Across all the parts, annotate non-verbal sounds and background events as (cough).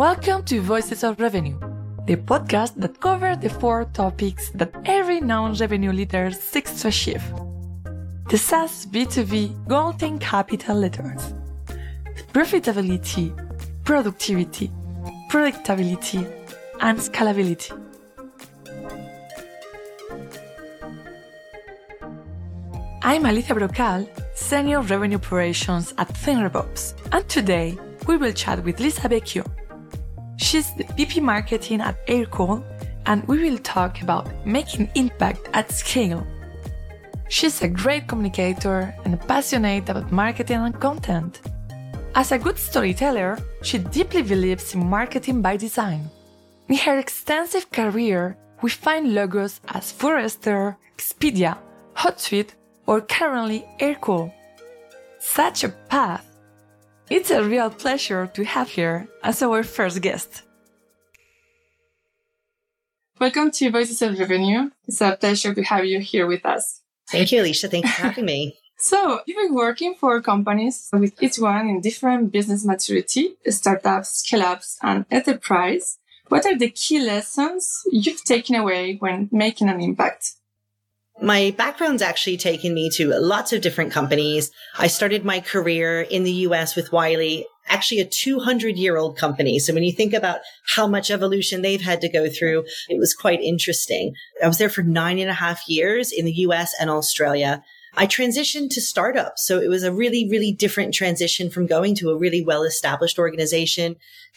Welcome to Voices of Revenue, the podcast that covers the four topics that every non revenue leader seeks to achieve. The SaaS B2B Golden Capital Letters. Profitability, productivity, predictability, and scalability. I'm Alicia Brocal, Senior Revenue Operations at ThinkRevOps, and today we will chat with Lisa Vecchio. She's the VP Marketing at Aircall, and we will talk about making impact at scale. She's a great communicator and passionate about marketing and content. As a good storyteller, she deeply believes in marketing by design. In her extensive career, we find logos as Forrester, Expedia, Hootsuite, or currently Aircall. Such a path. It's a real pleasure to have her as our first guest. Welcome to Voices of Revenue. It's a pleasure to have you here with us. Thank you, Alicia. Thanks for having me. (laughs) So you've been working for companies with each one in different business maturity, startups, scale-ups, and enterprise. What are the key lessons you've taken away when making an impact? My background's actually taken me to lots of different companies. I started my career in the US with Wiley, actually a 200 year old company. So when you think about how much evolution they've had to go through, it was quite interesting. I was there for nine and a half years in the US and Australia. I transitioned to startups. So it was a really, really different transition from going to a really well established organization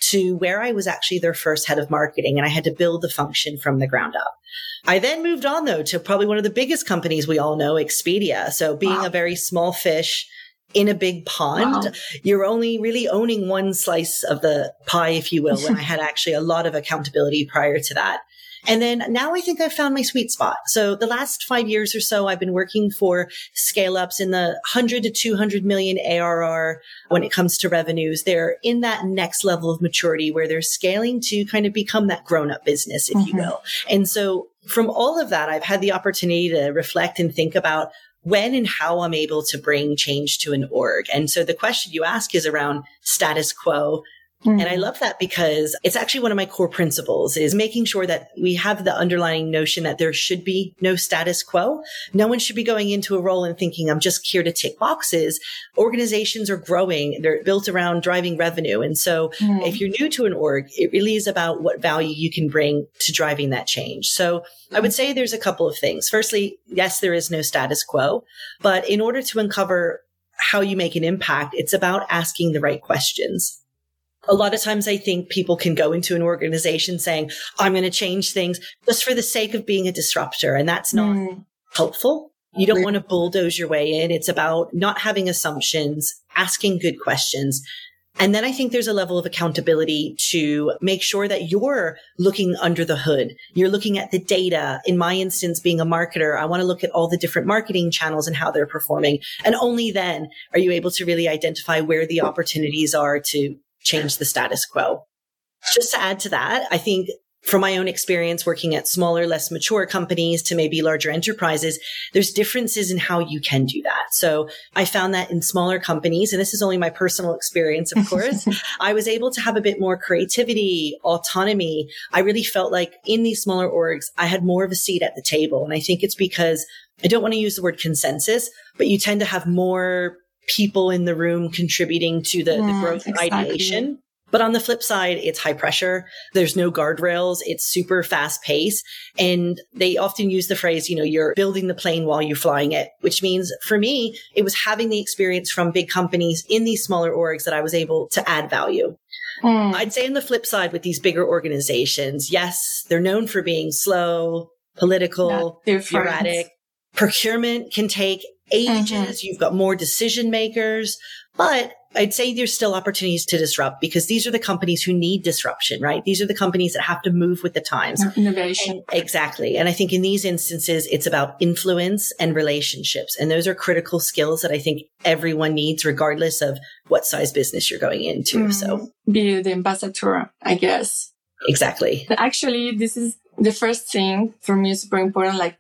to where I was actually their first head of marketing and I had to build the function from the ground up. I then moved on though to probably one of the biggest companies we all know, Expedia. So being wow. a very small fish in a big pond, wow. you're only really owning one slice of the pie, if you will, when I (laughs) had actually a lot of accountability prior to that. And then now I think I've found my sweet spot. So the last five years or so, I've been working for scale ups in the 100 to 200 million ARR when it comes to revenues. They're in that next level of maturity where they're scaling to kind of become that grown up business, if mm-hmm. you will. And so from all of that, I've had the opportunity to reflect and think about when and how I'm able to bring change to an org. And so the question you ask is around status quo Mm-hmm. And I love that because it's actually one of my core principles is making sure that we have the underlying notion that there should be no status quo. No one should be going into a role and thinking I'm just here to tick boxes. Organizations are growing. They're built around driving revenue. And so mm-hmm. if you're new to an org, it really is about what value you can bring to driving that change. So mm-hmm. I would say there's a couple of things. Firstly, yes, there is no status quo, but in order to uncover how you make an impact, it's about asking the right questions a lot of times I think people can go into an organization saying, I'm going to change things just for the sake of being a disruptor. And that's not mm. helpful. You don't want to bulldoze your way in. It's about not having assumptions, asking good questions. And then I think there's a level of accountability to make sure that you're looking under the hood. You're looking at the data. In my instance, being a marketer, I want to look at all the different marketing channels and how they're performing. And only then are you able to really identify where the opportunities are to change the status quo. Just to add to that, I think from my own experience working at smaller, less mature companies to maybe larger enterprises, there's differences in how you can do that. So I found that in smaller companies, and this is only my personal experience, of course, (laughs) I was able to have a bit more creativity, autonomy. I really felt like in these smaller orgs, I had more of a seat at the table. And I think it's because I don't want to use the word consensus, but you tend to have more people in the room contributing to the, the growth exactly. ideation. But on the flip side, it's high pressure. There's no guardrails. It's super fast pace. And they often use the phrase, you know, you're building the plane while you're flying it, which means for me, it was having the experience from big companies in these smaller orgs that I was able to add value. Mm. I'd say on the flip side with these bigger organizations, yes, they're known for being slow, political, erratic. Procurement can take ages. Mm-hmm. You've got more decision makers, but I'd say there's still opportunities to disrupt because these are the companies who need disruption, right? These are the companies that have to move with the times. Innovation. And exactly. And I think in these instances, it's about influence and relationships. And those are critical skills that I think everyone needs, regardless of what size business you're going into. Mm-hmm. So be the ambassador, I guess. Exactly. Actually, this is the first thing for me is super important. Like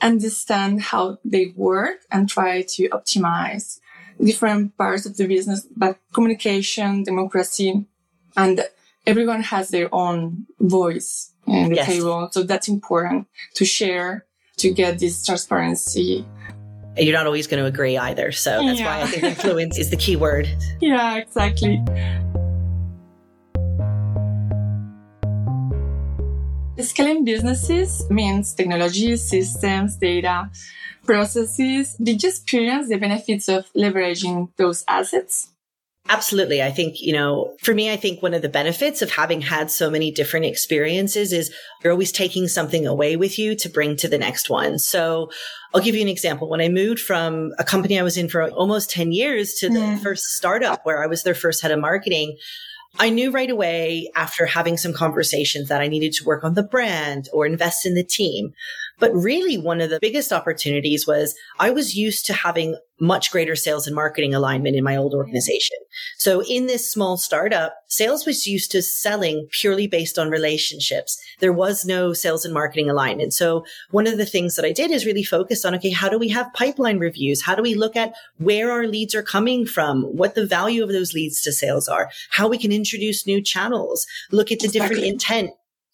understand how they work and try to optimize different parts of the business, but communication, democracy, and everyone has their own voice in the yes. table. So that's important to share to get this transparency. You're not always going to agree either. So that's yeah. why I think (laughs) influence is the key word. Yeah, exactly. Scaling businesses means technology, systems, data, processes. Did you experience the benefits of leveraging those assets? Absolutely. I think, you know, for me, I think one of the benefits of having had so many different experiences is you're always taking something away with you to bring to the next one. So I'll give you an example. When I moved from a company I was in for almost 10 years to the mm. first startup where I was their first head of marketing, I knew right away after having some conversations that I needed to work on the brand or invest in the team. But really one of the biggest opportunities was I was used to having much greater sales and marketing alignment in my old mm-hmm. organization. So in this small startup, sales was used to selling purely based on relationships. There was no sales and marketing alignment. So one of the things that I did is really focus on, okay, how do we have pipeline reviews? How do we look at where our leads are coming from? What the value of those leads to sales are? How we can introduce new channels? Look at the different intent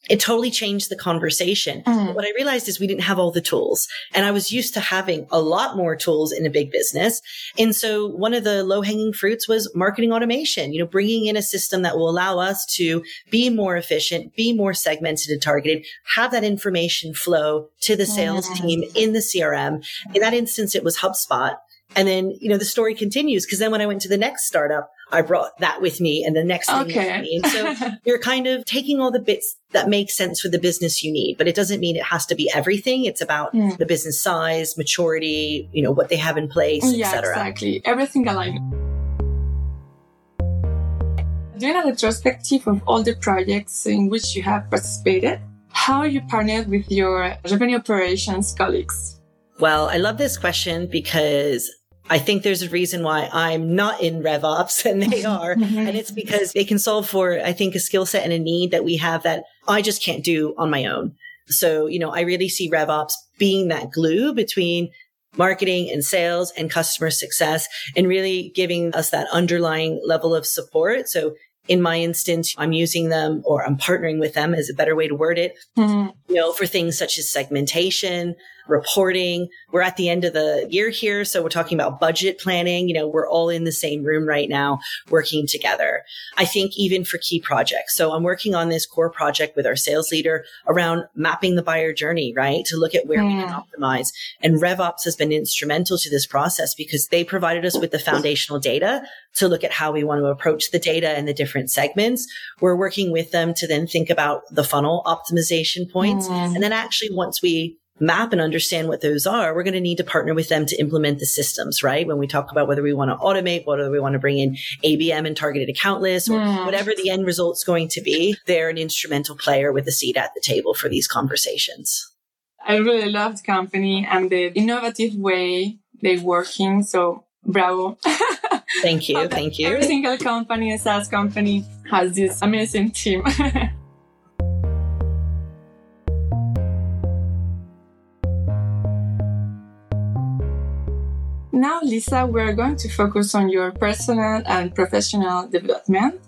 it totally changed the conversation. Mm. What I realized is we didn't have all the tools and I was used to having a lot more tools in a big business. And so one of the low hanging fruits was marketing automation, you know, bringing in a system that will allow us to be more efficient, be more segmented and targeted, have that information flow to the sales mm. team in the CRM. In that instance, it was HubSpot. And then, you know, the story continues because then when I went to the next startup, I brought that with me and the next thing okay. with me. And so (laughs) you're kind of taking all the bits that make sense for the business you need, but it doesn't mean it has to be everything. It's about the business size, maturity, you know, what they have in place, yeah, etc. Exactly. Everything aligned. Doing a retrospective of all the projects in which you have participated, how you partnered with your revenue operations colleagues? Well, I love this question because I think there's a reason why I'm not in RevOps and they (laughs) are. and it's because they can solve for, I think, a skill set and a need that we have that I just can't do on my own. So, you know, I really see RevOps being that glue between marketing and sales and customer success and really giving us that underlying level of support. So in my instance, I'm using them or I'm partnering with them is a better way to word it, mm-hmm. you know, for things such as segmentation, reporting. We're at the end of the year here. So we're talking about budget planning. You know, we're all in the same room right now working together. I think even for key projects. So I'm working on this core project with our sales leader around mapping the buyer journey, right? To look at where we can optimize. And RevOps has been instrumental to this process because they provided us with the foundational data to look at how we want to approach the data and the different segments. We're working with them to then think about the funnel optimization points. Mm. And then actually once we map and understand what those are, we're going to need to partner with them to implement the systems, right? When we talk about whether we want to automate, whether we want to bring in ABM and targeted account lists, or mm. whatever the end result's going to be, they're an instrumental player with a seat at the table for these conversations. I really love the company and the innovative way they're working. So bravo. thank you. (laughs) Thank you. Every single company, a SaaS company has this amazing team. (laughs) Now, Lisa, we're going to focus on your personal and professional development.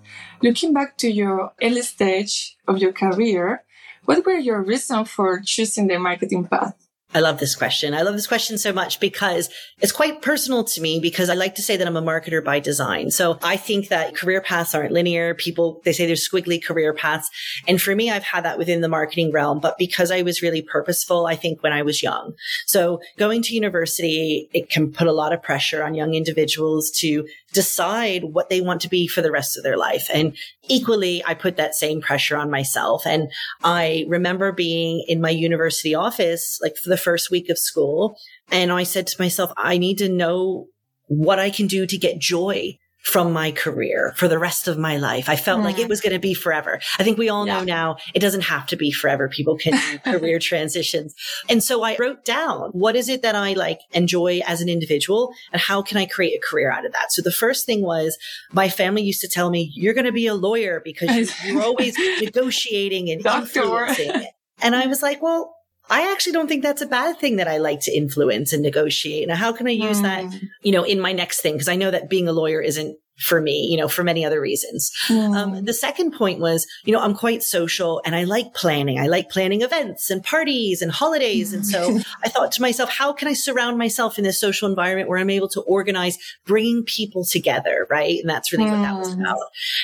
Looking back to your early stage of your career, what were your reasons for choosing the marketing path? I love this question. I love this question so much because it's quite personal to me because I like to say that I'm a marketer by design. So I think that career paths aren't linear. People, they say there's squiggly career paths. And for me, I've had that within the marketing realm, but because I was really purposeful, I think when I was young. So going to university, it can put a lot of pressure on young individuals to decide what they want to be for the rest of their life. And equally, I put that same pressure on myself. And I remember being in my university office, like for the first week of school. And I said to myself, I need to know what I can do to get joy from my career for the rest of my life. I felt mm. like it mm. was going to be forever. I think we all yeah. know now it doesn't have to be forever. People can do (laughs) career transitions. And so I wrote down what is it that I like enjoy as an individual and how can I create a career out of that? So the first thing was my family used to tell me, you're going to be a lawyer because you're (laughs) always negotiating and Doctor. influencing. And I was like, well, I actually don't think that's a bad thing that I like to influence and negotiate. Now, how can I use mm. that, you know, in my next thing? Cause I know that being a lawyer isn't for me, you know, for many other reasons. Mm. Um, the second point was, you know, I'm quite social and I like planning. I like planning events and parties and holidays. And so (laughs) I thought to myself, how can I surround myself in this social environment where I'm able to organize bringing people together? Right. And that's really mm. what that was mm. about.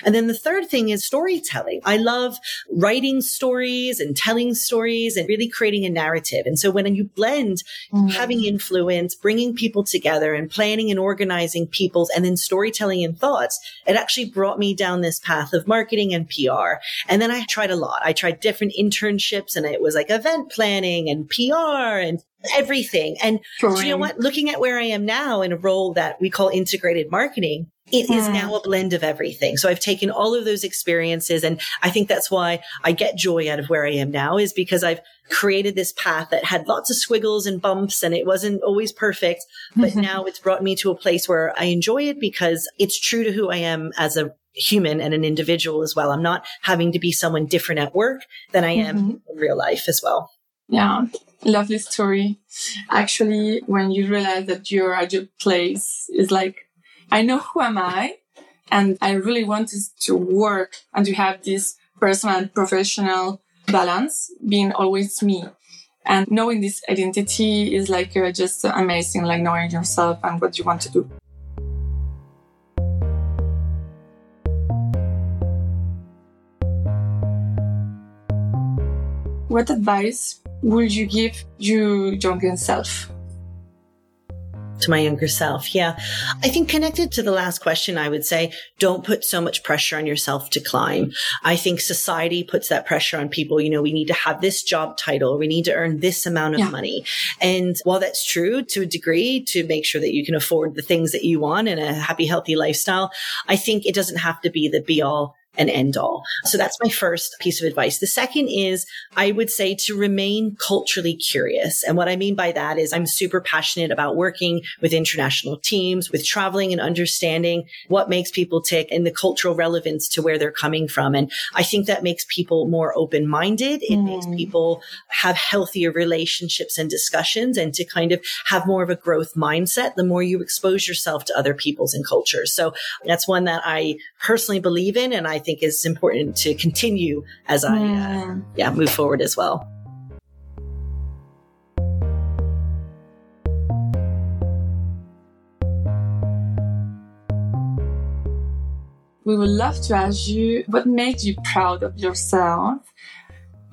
And then the third thing is storytelling. I love writing stories and telling stories and really creating a narrative. And so when you blend mm. having influence, bringing people together and planning and organizing people's and then storytelling and thoughts, it actually brought me down this path of marketing and PR. And then I tried a lot. I tried different internships and it was like event planning and PR and everything. And you know what? Looking at where I am now in a role that we call integrated marketing, it is hmm. now a blend of everything. So I've taken all of those experiences. And I think that's why I get joy out of where I am now is because I've created this path that had lots of squiggles and bumps and it wasn't always perfect. But mm-hmm. now it's brought me to a place where I enjoy it because it's true to who I am as a human and an individual as well. I'm not having to be someone different at work than I am mm-hmm. in real life as well. Yeah. Lovely story. Actually, when you realize that you're at your place is like I know who am I and I really wanted to work and to have this personal and professional balance being always me. And knowing this identity is like uh, just amazing, like knowing yourself and what you want to do. What advice would you give your younger self? To my younger self. Yeah. I think connected to the last question, I would say don't put so much pressure on yourself to climb. I think society puts that pressure on people. You know, we need to have this job title. We need to earn this amount of yeah. money. And while that's true to a degree to make sure that you can afford the things that you want and a happy, healthy lifestyle, I think it doesn't have to be the be all an end all. So that's my first piece of advice. The second is I would say to remain culturally curious. And what I mean by that is I'm super passionate about working with international teams, with traveling and understanding what makes people tick and the cultural relevance to where they're coming from. And I think that makes people more open minded. It mm. makes people have healthier relationships and discussions and to kind of have more of a growth mindset the more you expose yourself to other peoples and cultures. So that's one that I personally believe in. And I think is important to continue as I, uh, yeah, move forward as well. We would love to ask you what made you proud of yourself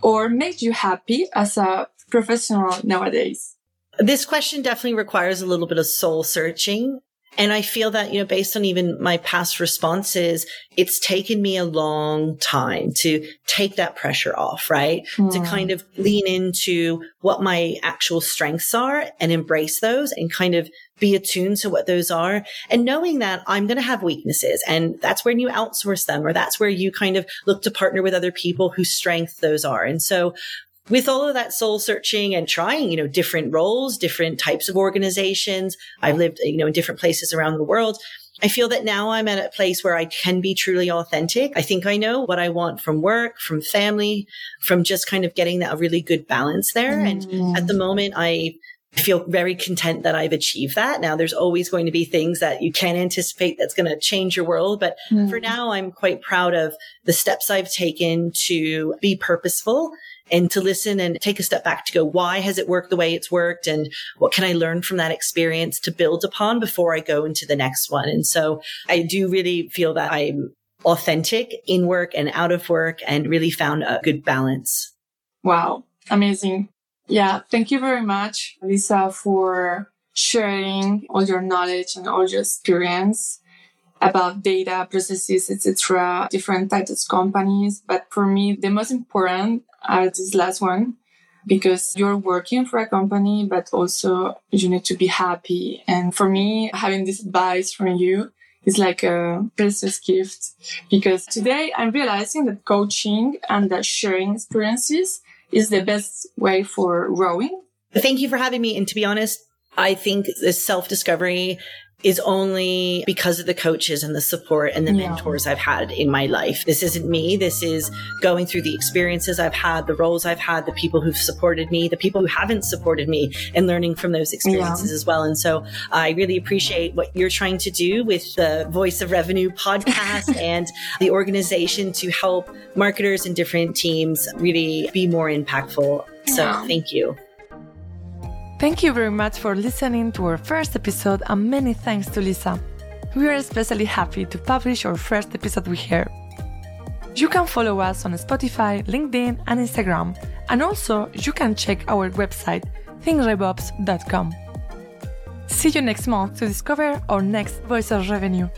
or made you happy as a professional nowadays? This question definitely requires a little bit of soul searching. And I feel that, you know, based on even my past responses, it's taken me a long time to take that pressure off, right? Mm. To kind of lean into what my actual strengths are and embrace those and kind of be attuned to what those are and knowing that I'm going to have weaknesses and that's when you outsource them or that's where you kind of look to partner with other people whose strength those are. And so with all of that soul searching and trying, you know, different roles, different types of organizations, I've lived, you know, in different places around the world. I feel that now I'm at a place where I can be truly authentic. I think I know what I want from work, from family, from just kind of getting that really good balance there. Mm. And at the moment, I feel very content that I've achieved that. Now there's always going to be things that you can't anticipate that's going to change your world. But mm. for now, I'm quite proud of the steps I've taken to be purposeful and to listen and take a step back to go, why has it worked the way it's worked? And what can I learn from that experience to build upon before I go into the next one? And so I do really feel that I'm authentic in work and out of work and really found a good balance. Wow. Amazing. Yeah. Thank you very much, Lisa, for sharing all your knowledge and all your experience about data processes, etc., different types of companies. But for me, the most important are this last one because you're working for a company, but also you need to be happy. And for me, having this advice from you is like a precious gift because today I'm realizing that coaching and that sharing experiences is the best way for growing. Thank you for having me. And to be honest, I think this self discovery is only because of the coaches and the support and the yeah. mentors I've had in my life. This isn't me. This is going through the experiences I've had, the roles I've had, the people who've supported me, the people who haven't supported me and learning from those experiences yeah. as well. And so I really appreciate what you're trying to do with the Voice of Revenue podcast (laughs) and the organization to help marketers and different teams really be more impactful. So yeah. thank you. Thank you very much for listening to our first episode, and many thanks to Lisa. We are especially happy to publish our first episode with her. You can follow us on Spotify, LinkedIn, and Instagram, and also you can check our website, thinkrevops.com. See you next month to discover our next Voice of Revenue.